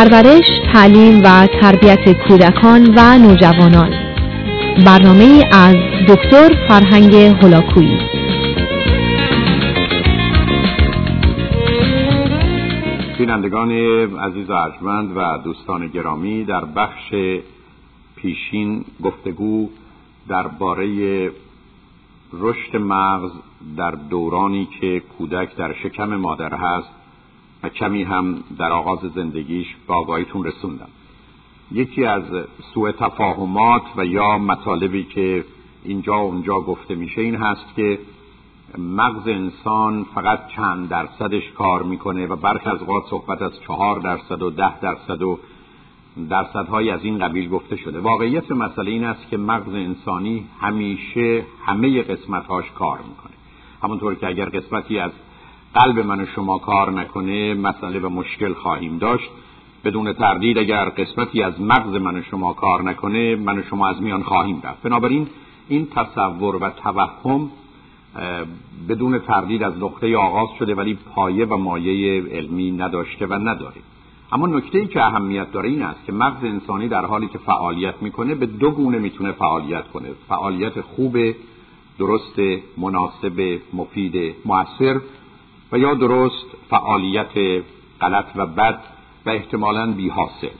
پرورش، تعلیم و تربیت کودکان و نوجوانان. برنامه از دکتر فرهنگ هلاکویی بینندگان عزیز و ارجمند و دوستان گرامی در بخش پیشین گفتگو درباره رشد مغز در دورانی که کودک در شکم مادر هست و کمی هم در آغاز زندگیش به آگاهیتون رسوندم. یکی از سوء تفاهمات و یا مطالبی که اینجا و اونجا گفته میشه این هست که مغز انسان فقط چند درصدش کار می‌کنه و برخی از اوقات صحبت از چهار درصد و ده درصد و درصدهایی از این قبیل گفته شده. واقعیت مسئله این است که مغز انسانی همیشه همه قسمتهاش کار می‌کنه. همونطور که اگر قسمتی از قلب من و شما کار نکنه مسئله و مشکل خواهیم داشت. بدون تردید اگر قسمتی از مغز من و شما کار نکنه من و شما از میان خواهیم رفت. بنابراین این تصور و توهم بدون تردید از نقطه آغاز شده ولی پایه و مایه علمی نداشته و نداره. اما نکته ای که اهمیت داره این است که مغز انسانی در حالی که فعالیت می‌کنه به دو گونه می‌تونه فعالیت کنه. فعالیت خوب درست مناسب مفید موثر و یا درست فعالیت غلط و بد و احتمالا بی حاصل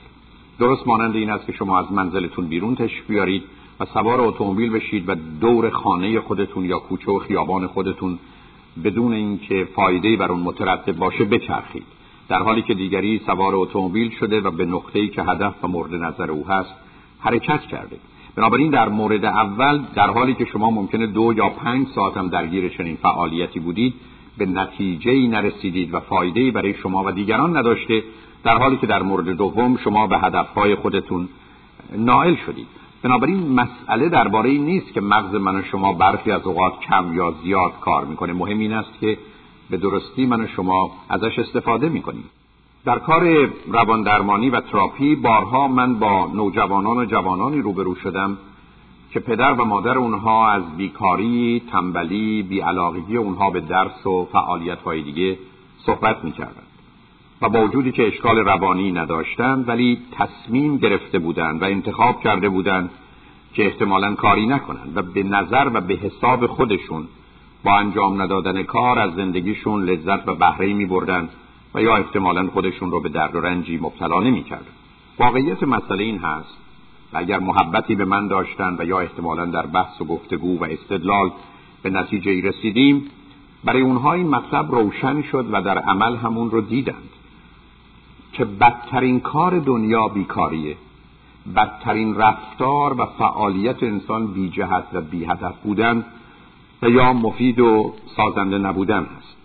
درست مانند این است که شما از منزلتون بیرون تشریف بیارید و سوار اتومبیل بشید و دور خانه خودتون یا کوچه و خیابان خودتون بدون اینکه فایده بر اون مترتب باشه بچرخید. در حالی که دیگری سوار اتومبیل شده و به نقطه‌ای که هدف و مورد نظر او هست حرکت کرده. بنابراین در مورد اول در حالی که شما ممکنه دو یا پنج ساعت هم درگیر چنین فعالیتی بودید به نتیجه ای نرسیدید و فایده برای شما و دیگران نداشته در حالی که در مورد دوم شما به هدفهای خودتون نائل شدید. بنابراین مسئله درباره این نیست که مغز من و شما برخی از اوقات کم یا زیاد کار می‌کنه. مهم این است که به درستی من و شما ازش استفاده می‌کنیم. در کار روان درمانی و تراپی بارها من با نوجوانان و جوانانی روبرو شدم. که پدر و مادر اونها از بیکاری، تنبلی، بیعلاقگی اونها به درس و فعالیت های دیگه صحبت می‌کردند و با وجودی که اشکال روانی نداشتند ولی تصمیم گرفته بودند و انتخاب کرده بودند که احتمالا کاری نکنند و به نظر و به حساب خودشون با انجام ندادن کار از زندگیشون لذت و بهره می بردن و یا احتمالا خودشون رو به درد و رنجی مبتلا نمی کردن. واقعیت مسئله این هست و اگر محبتی به من داشتن و یا احتمالا در بحث و گفتگو و استدلال به نتیجه ای رسیدیم برای اونها این مطلب روشن شد و در عمل همون رو دیدند. که بدترین کار دنیا بیکاریه. بدترین رفتار و فعالیت انسان بی جهت و بی هدف بودن و یا مفید و سازنده نبودن هست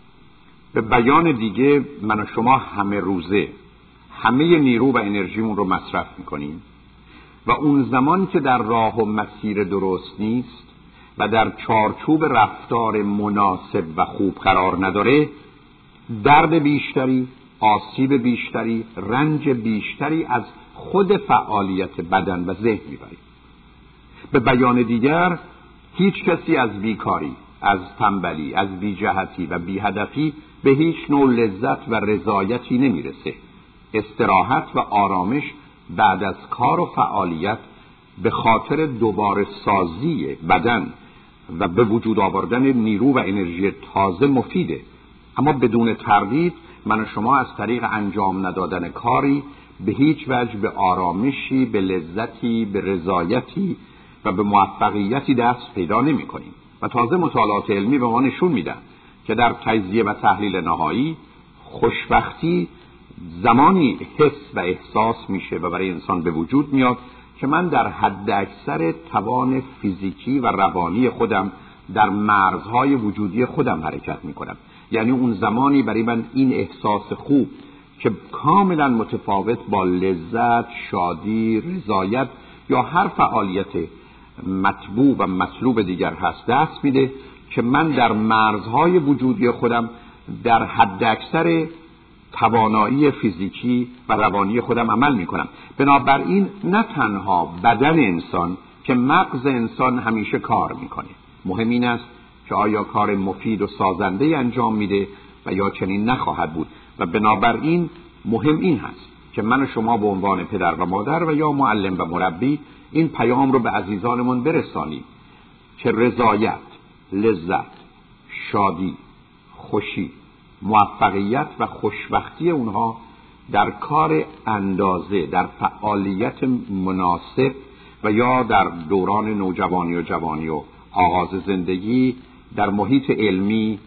به بیان دیگه من و شما همه روزه همه نیرو و انرژیمون رو مصرف می‌کنیم. و اون زمان که در راه و مسیر درست نیست و در چارچوب رفتار مناسب و خوب قرار نداره درد بیشتری آسیب بیشتری رنج بیشتری از خود فعالیت بدن و ذهن می‌بریم. به بیان دیگر هیچ کسی از بیکاری از تنبلی از بیجهتی و بیهدفی به هیچ نوع لذت و رضایتی نمی‌رسه. استراحت و آرامش بعد از کار و فعالیت به خاطر دوباره سازی بدن و به وجود آوردن نیرو و انرژی تازه مفیده. اما بدون تردید من و شما از طریق انجام ندادن کاری به هیچ وجه به آرامشی به لذتی به رضایتی و به موفقیتی دست پیدا نمی کنیم. و تازه مطالعات علمی به ما نشون میدن که در تجزیه و تحلیل نهایی خوشبختی زمانی حس و احساس میشه و برای انسان به وجود میاد که من در حد اکثر توان فیزیکی و روانی خودم در مرزهای وجودی خودم حرکت می‌کنم. یعنی اون زمانی برای من این احساس خوب که کاملا متفاوت با لذت، شادی، رضایت یا هر فعالیت مطبوع و مطلوب دیگر هست دست میده که من در مرزهای وجودی خودم در حد اکثر توانایی فیزیکی و روانی خودم عمل می‌کنم. بنابراین نه تنها بدن انسان که مغز انسان همیشه کار می‌کنه. مهم این است که آیا کار مفید و سازنده انجام میده و یا چنین نخواهد بود. و بنابراین مهم این هست که من و شما به عنوان پدر و مادر و یا معلم و مربی این پیام رو به عزیزانمون برسانیم. که رضایت لذت شادی خوشی. موفقیت و خوشبختی اونها در کار اندازه در فعالیت مناسب و یا در دوران نوجوانی و جوانی و آغاز زندگی در محیط علمی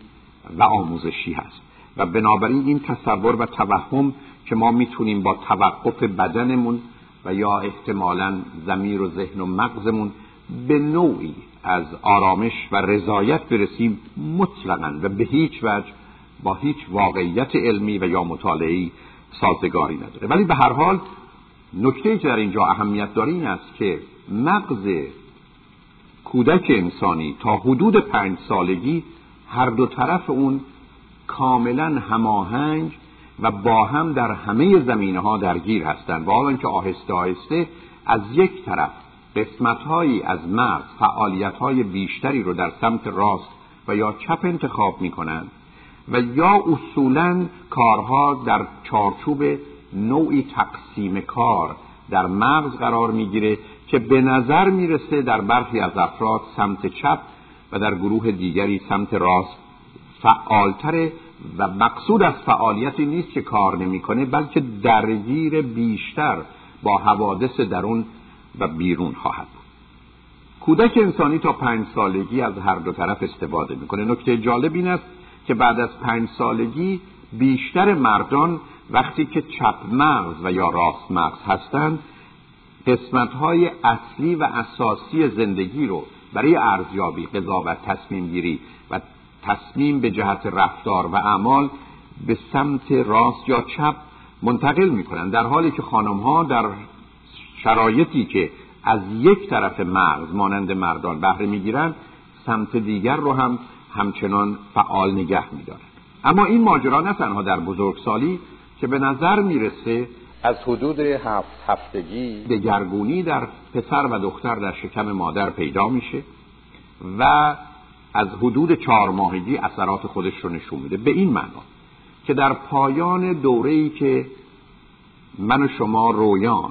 و آموزشی هست. و بنابراین این تصور و توهم که ما می‌تونیم با توقف بدنمون و یا احتمالا زمیر و ذهن و مغزمون به نوعی از آرامش و رضایت برسیم مطلقا و به هیچ وجه با هیچ واقعیت علمی و یا مطالعی سازگاری نداره. ولی به هر حال نکته که در اینجا اهمیت داره این است که مغز کودک انسانی تا حدود پنج سالگی هر دو طرف اون کاملا هماهنگ و با هم در همه زمینه ها درگیر هستند. و حالا که آهسته آهسته از یک طرف قسمت هایی از مغز فعالیت های بیشتری رو در سمت راست و یا چپ انتخاب می کنند و یا اصولا کارها در چارچوب نوعی تقسیم کار در مغز قرار می‌گیره که به نظر می‌رسه در برخی از افراد سمت چپ و در گروه دیگری سمت راست فعالتره و مقصود از فعالیتی نیست که کار نمی‌کنه بلکه درگیر بیشتر با حوادث درون و بیرون خواهد کودک انسانی تا پنج سالگی از هر دو طرف استفاده می‌کنه. نکته جالب این است که بعد از پنج سالگی بیشتر مردان وقتی که چپ مغز و یا راست مغز هستند قسمت های اصلی و اساسی زندگی رو برای ارزیابی قضاوت تصمیم گیری و تصمیم به جهت رفتار و اعمال به سمت راست یا چپ منتقل می‌کنن در حالی که خانم ها در شرایطی که از یک طرف مغز مانند مردان بهره می‌گیرند سمت دیگر رو هم همچنان فعال نگه میدارن اما این ماجرا نه تنها در بزرگسالی که به نظر می‌رسه از حدود هفت هفتگی دگرگونی در پسر و دختر در شکم مادر پیدا میشه و از حدود چهار ماهگی اثرات خودش رو نشون میده. به این معنا که در پایان دوره ای که من و شما رویان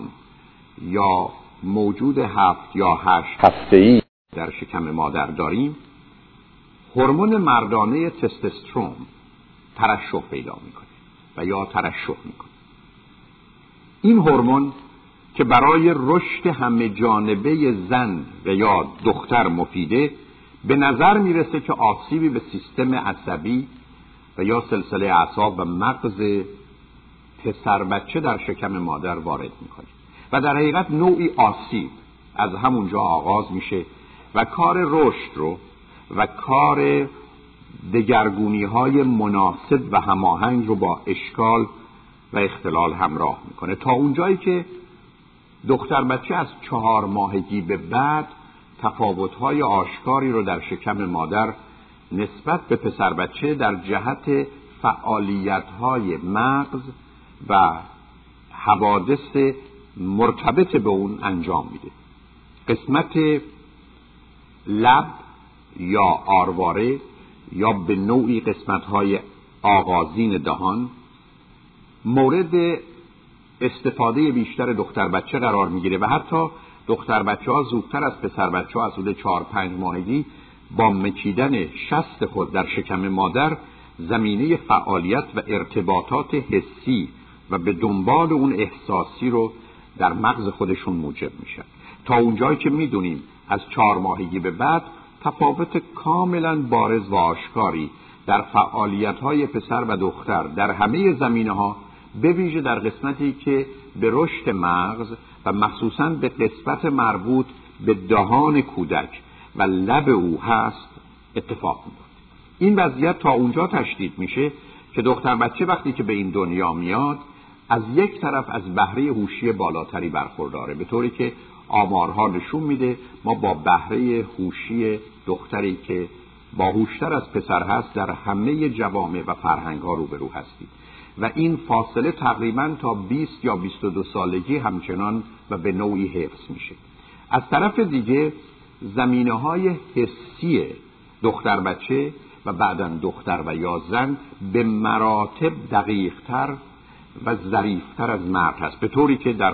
یا موجود هفت یا هشت هفته ای در شکم مادر داریم هورمون مردانه تستوسترون ترشح پیدا می‌کنه و یا ترشح می‌کنه. این هورمون که برای رشد همه جانبه زن و یا دختر مفیده به نظر می‌رسه که آسیبی به سیستم عصبی و یا سلسله اعصاب و مغز پسر بچه در شکم مادر وارد می‌کنه. و در حقیقت نوعی آسیب از همونجا آغاز میشه و کار رشد رو و کار دگرگونی های مناسب و هماهنگ رو با اشکال و اختلال همراه می‌کنه. تا اونجایی که دختر بچه از چهار ماهگی به بعد تفاوت‌های آشکاری رو در شکم مادر نسبت به پسر بچه در جهت فعالیت‌های مغز و حوادث مرتبط به اون انجام میده. قسمت لب یا آرواره یا به نوعی قسمت‌های آغازین دهان. مورد استفاده بیشتر دختر بچه قرار می‌گیره و حتی دختر بچه ها زودتر از پسر بچه ها از حدود چهار پنج ماهگی با مکیدن شست خود در شکم مادر زمینه فعالیت و ارتباطات حسی و به دنبال اون احساسی رو در مغز خودشون موجب میشن. تا اونجایی که می‌دونیم از چهار ماهگی به بعد تفاوت کاملا بارز و آشکاری در فعالیت های پسر و دختر در همه زمینه ها به ویژه در قسمتی که به رشد مغز و مخصوصا به قسمت مربوط به دهان کودک و لب او هست اتفاق میفته این وضعیت تا اونجا تشدید میشه که دختر بچه وقتی که به این دنیا میاد از یک طرف از بهره هوشی بالاتری برخورداره به طوری که آمارها نشون میده ما با بهره هوشی دختری که باهوشتر از پسر هست در همه جوامع و فرهنگ ها روبرو هستیم. و این فاصله تقریبا تا 20 یا 22 سالگی همچنان و به نوعی حفظ میشه. از طرف دیگه زمینه های حسی دختر بچه و بعدا دختر و یا زن به مراتب دقیقتر و ظریفتر از مرد هست. به طوری که در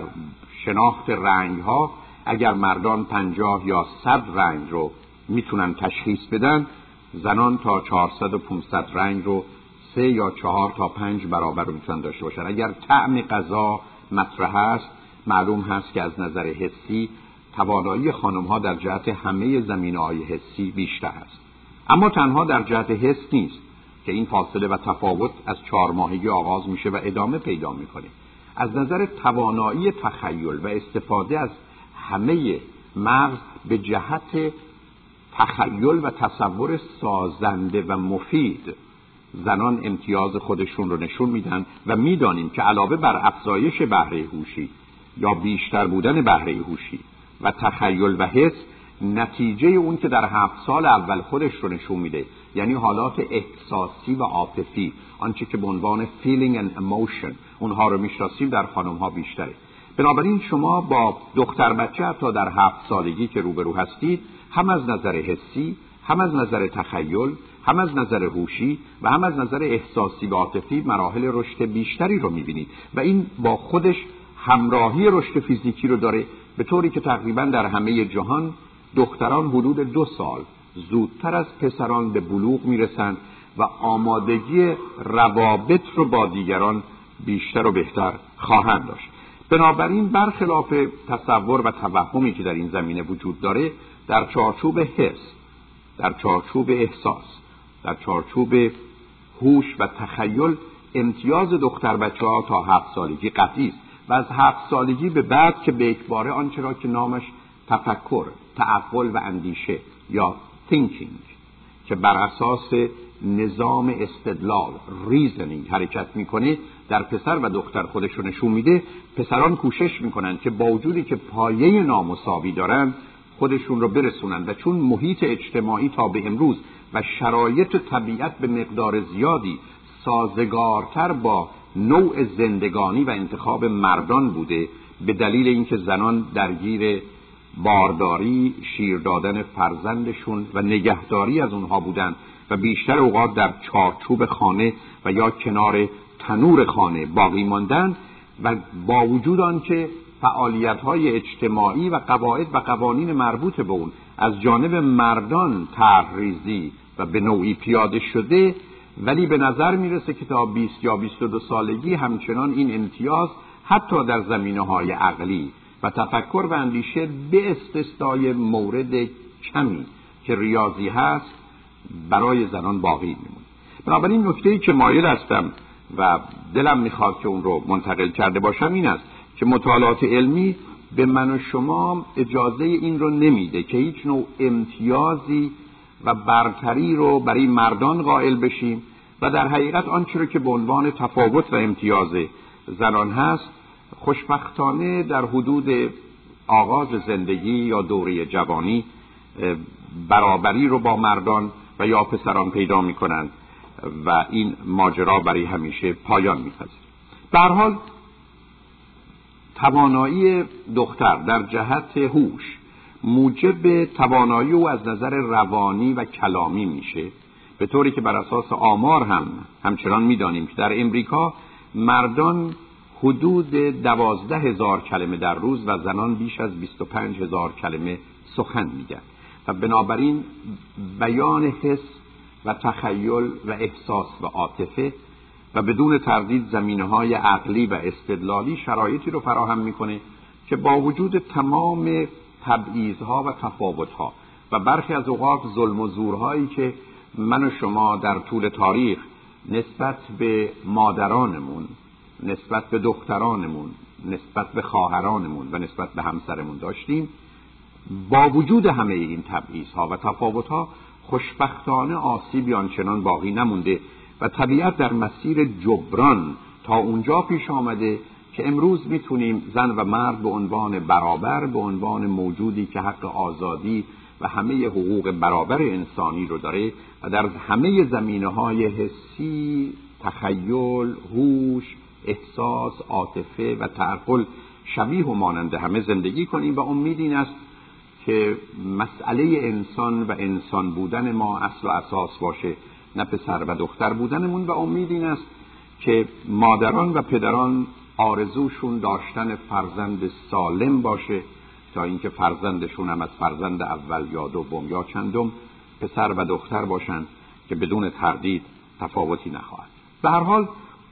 شناخت رنگ ها اگر مردان پنجاه یا صد رنگ رو می‌تونن تشخیص بدن زنان تا 400 و 500 رنگ رو سه یا چهار تا پنج برابر رو می‌تونن داشته باشن. اگر طعم غذا مطرح است معلوم هست که از نظر حسی توانایی خانم ها در جهت همه زمین های حسی بیشتر است. اما تنها در جهت حس نیست که این فاصله و تفاوت از چهار ماهگی آغاز میشه و ادامه پیدا می‌کنه. از نظر توانایی تخیل و استفاده از همه مغز به جهت تخیل و تصور سازنده و مفید زنان امتیاز خودشون رو نشون میدن و می‌دانیم که علاوه بر افزایش بهره هوشی یا بیشتر بودن بهره هوشی و تخیل و حس نتیجه اون که در هفت سال اول خودش رو نشون میده یعنی حالات احساسی و عاطفی آنچه که به عنوان feeling and emotion اونها رو می‌شناسیم در خانم ها بیشتره. بنابراین شما با دختر بچه حتی در هفت سالگی که روبرو هستید هم از نظر حسی هم از نظر تخیل هم از نظر هوشی و هم از نظر احساسی و عاطفی مراحل رشد بیشتری رو می‌بینید و این با خودش همراهی رشد فیزیکی رو داره به طوری که تقریبا در همه جهان دختران حدود دو سال زودتر از پسران به بلوغ می‌رسند و آمادگی روابط رو با دیگران بیشتر و بهتر خواهند داشت. بنابراین برخلاف تصور و توهمی که در این زمینه وجود داره در چارچوب حس در چارچوب احساس در چارچوب هوش و تخیل امتیاز دختر بچه ها تا هفت سالگی قطعی است. و از هفت سالگی به بعد که به اکباره آنچه را که نامش تفکر تعقل و اندیشه یا thinking که بر اساس نظام استدلال reasoning حرکت می‌کنه در پسر و دختر خودش رو نشون میده پسران کوشش می‌کنن که با وجودی که پایه نامساوی دارن خودشون رو برسونن و چون محیط اجتماعی تا به امروز و شرایط طبیعت به مقدار زیادی سازگارتر با نوع زندگانی و انتخاب مردان بوده به دلیل اینکه زنان درگیر بارداری شیر دادن فرزندشون و نگهداری از اونها بودند و بیشتر اوقات در چارچوب خانه و یا کنار تنور خانه باقی ماندن و با وجود آنکه فعالیت های اجتماعی و قواعد و قوانین مربوط به اون از جانب مردان تحریزی و به نوعی پیاده شده ولی به نظر می‌رسه که تا 20 یا 22 سالگی همچنان این امتیاز حتی در زمینه های عقلی و تفکر و اندیشه به استثنای مورد کمی که ریاضی هست برای زنان باقی میمونه. بنابراین نکته ای که مایل هستم و دلم می‌خواد که اون رو منتقل کرده باشم این است که مطالعات علمی به من و شما اجازه این رو نمیده که هیچ نوع امتیازی و برتری رو برای مردان قائل بشیم و در حقیقت آنچه رو که به عنوان تفاوت و امتیاز زنان هست خوشبختانه در حدود آغاز زندگی یا دوره جوانی برابری رو با مردان و یا پسران پیدا می کنند و این ماجرا برای همیشه پایان میپذیرد به حال توانایی دختر در جهت هوش موجب توانایی او از نظر روانی و کلامی میشه به طوری که بر اساس آمار هم همچنان می‌دانیم که در امریکا مردان حدود دوازده هزار کلمه در روز و زنان بیش از بیست و پنج هزار کلمه سخن میگن. و بنابراین بیان حس و تخیل و احساس و عاطفه و بدون تردید زمینه های عقلی و استدلالی شرایطی رو فراهم می‌کنه که با وجود تمام تبعیضها و تفاوتها و برخی از اوقات ظلم و زورهایی که من و شما در طول تاریخ نسبت به مادرانمون نسبت به دخترانمون نسبت به خواهرانمون و نسبت به همسرمون داشتیم با وجود همه این تبعیضها و تفاوتها خوشبختانه آسیبی آنچنان باقی نمونده و طبیعت در مسیر جبران تا اونجا پیش آمده که امروز می‌تونیم زن و مرد به عنوان برابر به عنوان موجودی که حق آزادی و همه حقوق برابر انسانی رو داره و در همه زمینه های حسی تخیل هوش احساس عاطفه و تعقل شبیه و مانند همه زندگی کنیم و امید این است که مسئله انسان و انسان بودن ما اصل و اساس باشه نه پسر و دختر بودنمون. و امید این است که مادران و پدران آرزوشون داشتن فرزند سالم باشه تا اینکه فرزندشون هم از فرزند اول یا دوم یا چندم پسر و دختر باشند که بدون تردید تفاوتی نخواهد. به هر حال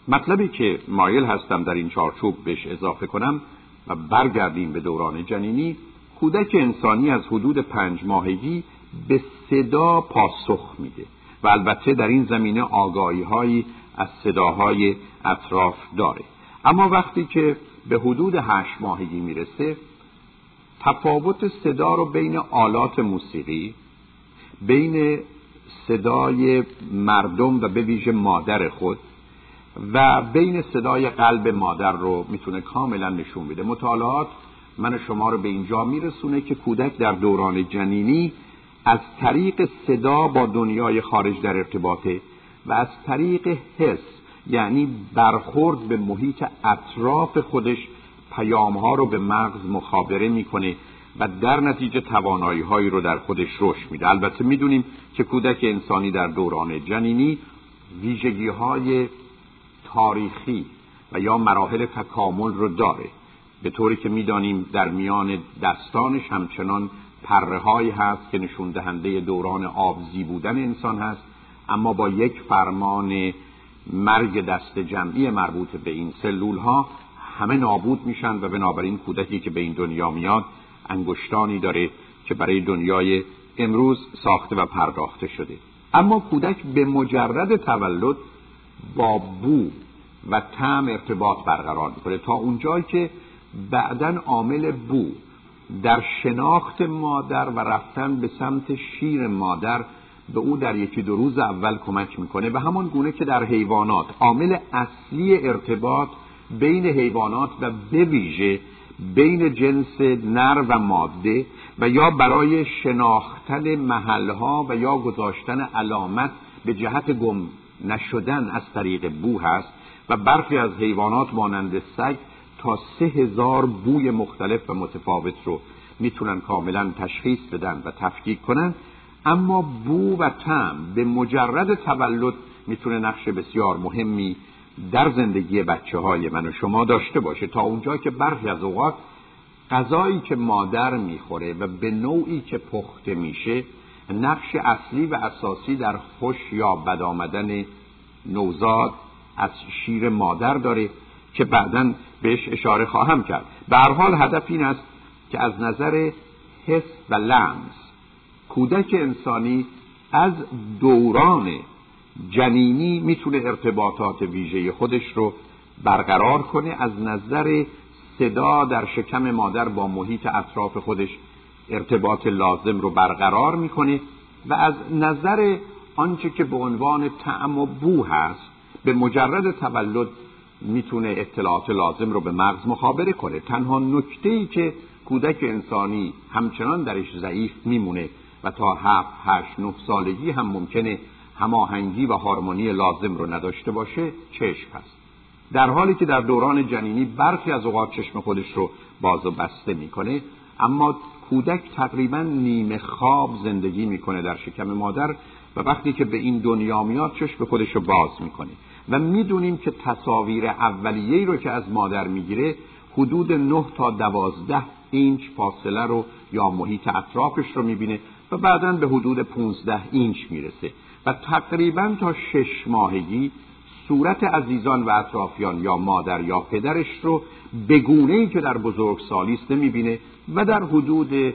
مطلبی که مایل هستم در این چارچوب بهش اضافه کنم و برگردیم به دوران جنینی کودک انسانی از حدود پنج ماهگی به صدا پاسخ میده و البته در این زمینه آگاهی هایی از صداهای اطراف داره. اما وقتی که به حدود هشت ماهگی می‌رسه تفاوت صدا رو بین آلات موسیقی بین صدای مردم و به ویژه مادر خود و بین صدای قلب مادر رو می‌تونه کاملا نشون میده مطالعات من شما رو به اینجا میرسونه که کودک در دوران جنینی از طریق صدا با دنیای خارج در ارتباطه و از طریق حس یعنی برخورد به محیط اطراف خودش پیام ها رو به مغز مخابره می‌کنه و در نتیجه توانایی هایی رو در خودش رشد میده. البته می‌دونیم که کودک انسانی در دوران جنینی ویژگی های تاریخی و یا مراحل تکامل رو داره. به طوری که می‌دانیم در میان دستانش همچنان پره هایی هست که نشون دهنده دوران آبزی بودن انسان هست اما با یک فرمان مرگ دست جمعی مربوط به این سلول ها همه نابود میشن و بنابراین کودکی که به این دنیا میاد انگشتانی داره که برای دنیای امروز ساخته و پرداخته شده. اما کودک به مجرد تولد با بو و طعم ارتباط برقرار می‌کنه. تا اونجایی که بعدا عامل بو در شناخت مادر و رفتن به سمت شیر مادر به او در یکی دو روز اول کمک می‌کنه. و همان گونه که در حیوانات. عامل اصلی ارتباط بین حیوانات و به بین جنس نر و ماده و یا برای شناختن محلها و یا گذاشتن علامت به جهت گم نشدن از طریق بو هست و برخی از حیوانات مانند سگ تا سه هزار بوی مختلف و متفاوت رو می‌تونن کاملا تشخیص بدن و تفکیک کنن. اما بو و تم به مجرد تولد می‌تونه نقش بسیار مهمی در زندگی بچه های من و شما داشته باشه. تا اونجا که برخی از اوقات غذایی که مادر می‌خوره و به نوعی که پخته میشه نقش اصلی و اساسی در خوش یا بد آمدن نوزاد از شیر مادر داره که بعدا بهش اشاره خواهم کرد. به حال هدف این است که از نظر حس و لمس کودک انسانی از دوران جنینی می‌تونه ارتباطات ویژه خودش رو برقرار کنه از نظر صدا در شکم مادر با محیط اطراف خودش ارتباط لازم رو برقرار می‌کنه و از نظر آنچه که به عنوان طعم و بو هست به مجرد تولد می‌تونه اطلاعات لازم رو به مغز مخابره کنه. تنها نکته ای که کودک انسانی همچنان درش ضعیف میمونه و تا هفت هشت نه سالگی هم ممکنه هماهنگی و هارمونی لازم رو نداشته باشه چشم هست. در حالی که در دوران جنینی برخی از اوقات چشم خودش رو باز و بسته می‌کنه اما کودک تقریبا نیمه خواب زندگی می‌کنه در شکم مادر و وقتی که به این دنیا میاد چشم خودش رو باز می‌کنه. و می‌دونیم که تصاویر اولیه رو که از مادر می‌گیره حدود 9 تا 12 اینچ فاصله رو یا محیط اطرافش رو می‌بینه و بعدا به حدود 15 اینچ می‌رسه و تقریبا تا شش ماهگی صورت عزیزان و اطرافیان یا مادر یا پدرش رو بگونه ای که در بزرگ سالیست نمی‌بینه و در حدود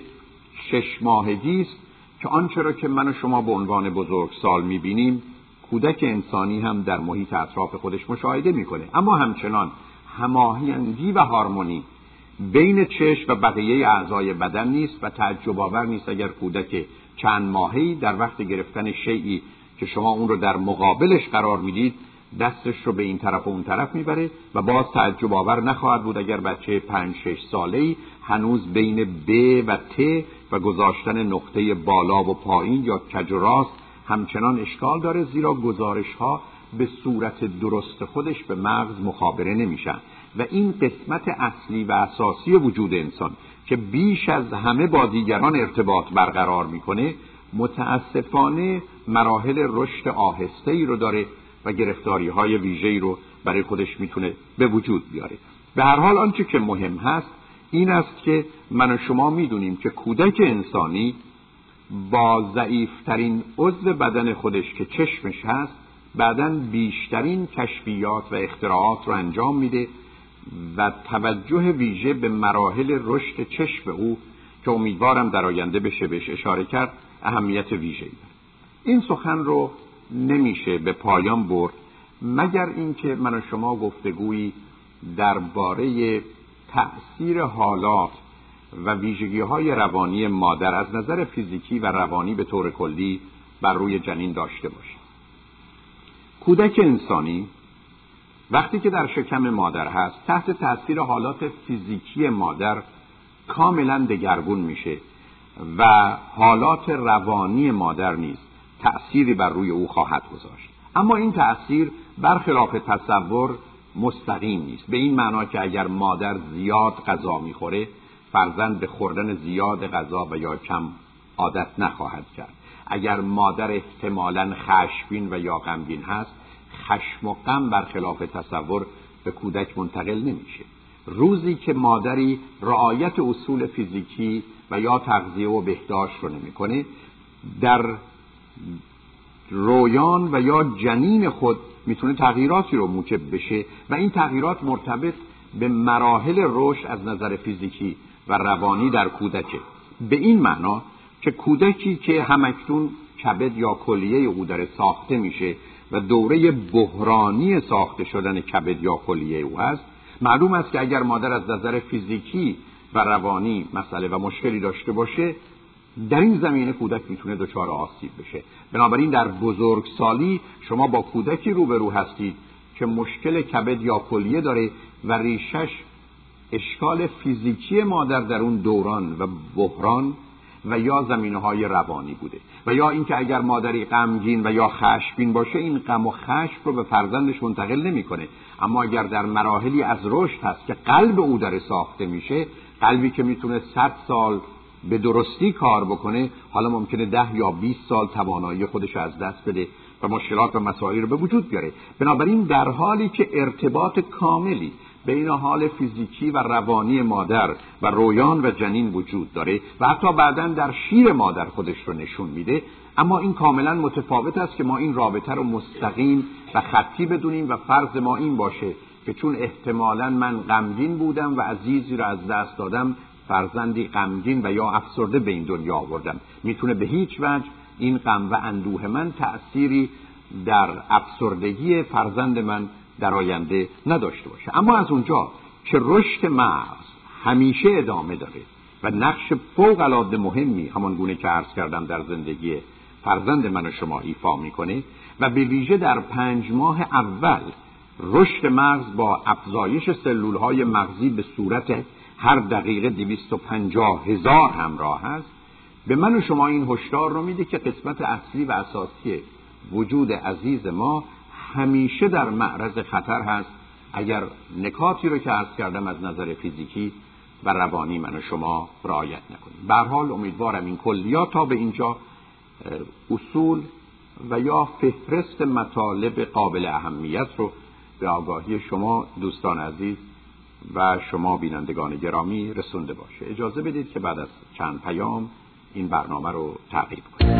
شش ماهگی است که آنچه را که من و شما به عنوان بزرگ سال می‌بینیم کودک انسانی هم در محیط اطراف خودش مشاهده می‌کنه. اما همچنان هماهنگی و هارمونی بین چشم و بقیه اعضای بدن نیست و تعجب آور نیست اگر کودک چند ماهی در وقت گرفتن شیعی که شما اون رو در مقابلش قرار می‌دید دستش رو به این طرف و اون طرف می‌بره و باز تعجب آور نخواهد بود اگر بچه پنج شش ساله ای هنوز بین ب و ت و گذاشتن نقطه بالا و پایین یا کج و راست همچنان اشکال داره زیرا گزارش ها به صورت درست خودش به مغز مخابره نمیشن. و این قسمت اصلی و اساسی وجود انسان که بیش از همه با دیگران ارتباط برقرار می‌کنه متاسفانه مراحل رشد آهسته ای رو داره و گرفتاری های ویژه‌ای رو برای خودش می‌تونه به وجود بیاره. به هر حال آنچه که مهم هست این است که من و شما می‌دونیم که کودک انسانی با ضعیفترین عضو بدن خودش که چشمش هست بعدا بیشترین کشفیات و اختراعات رو انجام میده و توجه ویژه به مراحل رشد چشم او که امیدوارم در آینده بشه بهش اشاره کرد اهمیت داره. این سخن رو نمیشه به پایان برد مگر اینکه من و شما گفتگویی درباره تأثیر حالات و ویژگی های روانی مادر از نظر فیزیکی و روانی به طور کلی بر روی جنین داشته باشیم. کودک انسانی وقتی که در شکم مادر هست تحت تاثیر حالات فیزیکی مادر کاملا دگرگون میشه و حالات روانی مادر نیز تأثیری بر روی او خواهد گذاشت. اما این تأثیر برخلاف تصور مستقیم نیست. به این معنا که اگر مادر زیاد غذا می‌خوره فرزند به خوردن زیاد غذا و یا کم عادت نخواهد کرد. اگر مادر احتمالا خشمگین و یا غمگین هست خشم و غم برخلاف تصور به کودک منتقل نمیشه. روزی که مادری رعایت اصول فیزیکی و یا تغذیه و بهداشت رو نمی‌کنه در رویان و یا جنین خود می‌تونه تغییراتی رو موجب بشه و این تغییرات مرتبط به مراحل رشد از نظر فیزیکی و روانی در کودکه به این معنا که کودکی که همکنون کبد یا کلیه او داره ساخته میشه و دوره بحرانی ساخته شدن کبد یا کلیه او هست معلوم است که اگر مادر از نظر فیزیکی و روانی مسئله و مشکلی داشته باشه در این زمینه کودک می‌تونه دچار آسیب بشه. بنابراین در بزرگسالی شما با کودکی روبرو هستید که مشکل کبد یا کلیه داره و ریشش اشکال فیزیکی مادر در اون دوران و بحران و یا زمینه های روانی بوده و یا اینکه اگر مادری غمگین و یا خشمگین باشه این غم و خشم رو به فرزندش منتقل نمی‌کنه. اما اگر در مراحلی از رشد هست که قلب او داره ساخته میشه قلبی که می‌تونه صد سال به درستی کار بکنه حالا ممکنه ده یا 20 سال توانایی خودش از دست بده و مشکلات و مسائلی رو به وجود بیاره. بنابراین در حالی که ارتباط کاملی بین حال فیزیکی و روانی مادر و رویان و جنین وجود داره و حتی بعدا در شیر مادر خودش رو نشون میده. اما این کاملا متفاوت است که ما این رابطه رو مستقیم و خطی بدونیم و فرض ما این باشه که چون احتمالا من غمگین بودم و عزیزی رو از دست دادم فرزندی غمگین و یا افسرده به این دنیا آوردم. می‌تونه به هیچ وجه این غم و اندوه من تأثیری در افسردگی فرزند من در آینده نداشته باشه. اما از اونجا که رشد مغز همیشه ادامه داره و نقش فوق العاده مهمی همان گونه که عرض کردم در زندگی فرزند من و شما ایفا می‌کنه و به ویژه در پنج ماه اول رشد مغز با افزایش سلول های مغزی به صورت هر دقیقه 250 هزار همراه هست به من و شما این هشدار رو میده که قسمت اصلی و اساسی وجود عزیز ما همیشه در معرض خطر هست اگر نکاتی رو که عرض کردم از نظر فیزیکی و روانی من و شما رعایت نکنیم. به حال امیدوارم این کلیات تا به اینجا اصول و یا فهرست مطالب قابل اهمیت رو به آگاهی شما دوستان عزیز و شما بینندگان گرامی رسونده باشه. اجازه بدید که بعد از چند پیام این برنامه رو تعقیب کنیم.